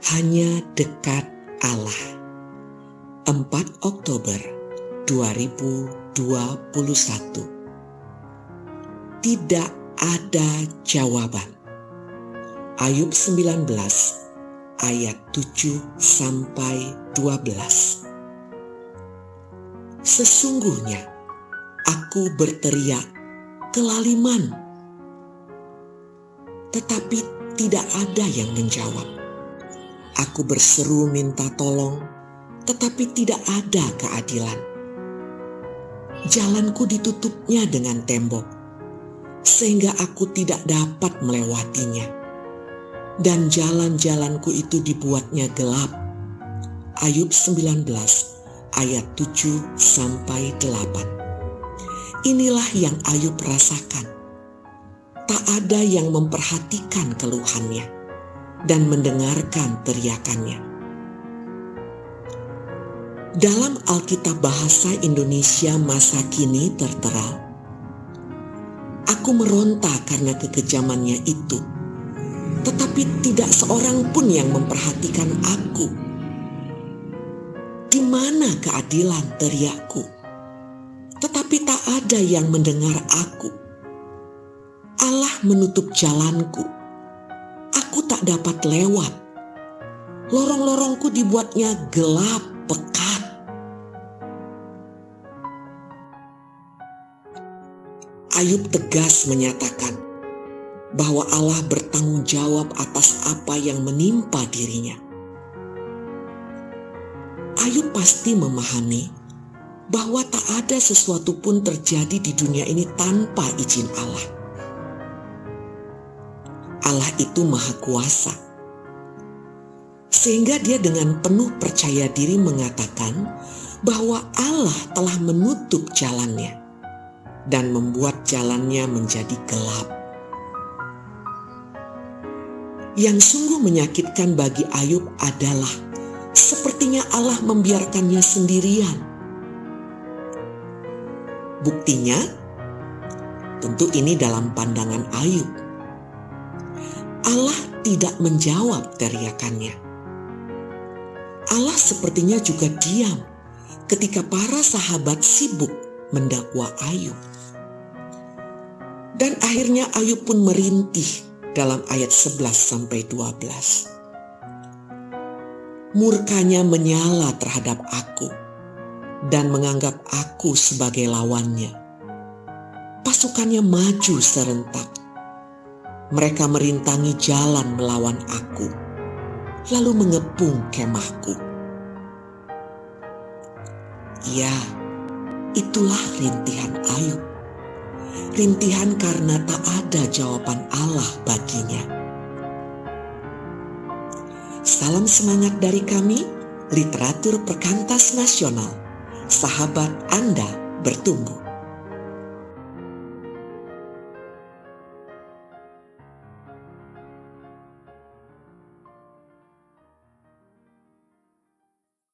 Hanya dekat Allah. 4 Oktober 2021. Tidak ada jawaban. Ayub 19 ayat 7 sampai 12. Sesungguhnya aku berteriak kelaliman tetapi tidak ada yang menjawab. Aku berseru minta tolong, tetapi tidak ada keadilan. Jalanku ditutupnya dengan tembok, sehingga aku tidak dapat melewatinya. Dan jalan-jalanku itu dibuatnya gelap. Ayub 19 ayat 7 sampai 8. Inilah yang Ayub rasakan. Tak ada yang memperhatikan keluhannya dan mendengarkan teriakannya. Dalam Alkitab Bahasa Indonesia masa kini tertera, Aku meronta karena kekejamannya itu, tetapi tidak seorang pun yang memperhatikan aku. Di mana keadilan teriakku? Tetapi tak ada yang mendengar aku. Allah menutup jalanku aku tak dapat lewat. Lorong-lorongku dibuatnya gelap pekat. Ayub tegas menyatakan bahwa Allah bertanggung jawab atas apa yang menimpa dirinya. Ayub pasti memahami bahwa tak ada sesuatu pun terjadi di dunia ini tanpa izin Allah. Allah itu maha kuasa. Sehingga dia dengan penuh percaya diri mengatakan bahwa Allah telah menutup jalannya dan membuat jalannya menjadi gelap. Yang sungguh menyakitkan bagi Ayub adalah sepertinya Allah membiarkannya sendirian. Buktinya, tentu ini dalam pandangan Ayub Allah tidak menjawab teriakannya. Allah sepertinya juga diam ketika para sahabat sibuk mendakwa Ayub. Dan akhirnya Ayub pun merintih dalam ayat 11 sampai 12. Murkanya menyala terhadap aku dan menganggap aku sebagai lawannya. Pasukannya maju serentak mereka merintangi jalan melawan aku, lalu mengepung kemahku. Ya, itulah rintihan Ayub. Rintihan karena tak ada jawaban Allah baginya. Salam semangat dari kami, literatur perkantas nasional. Sahabat Anda bertumbuh.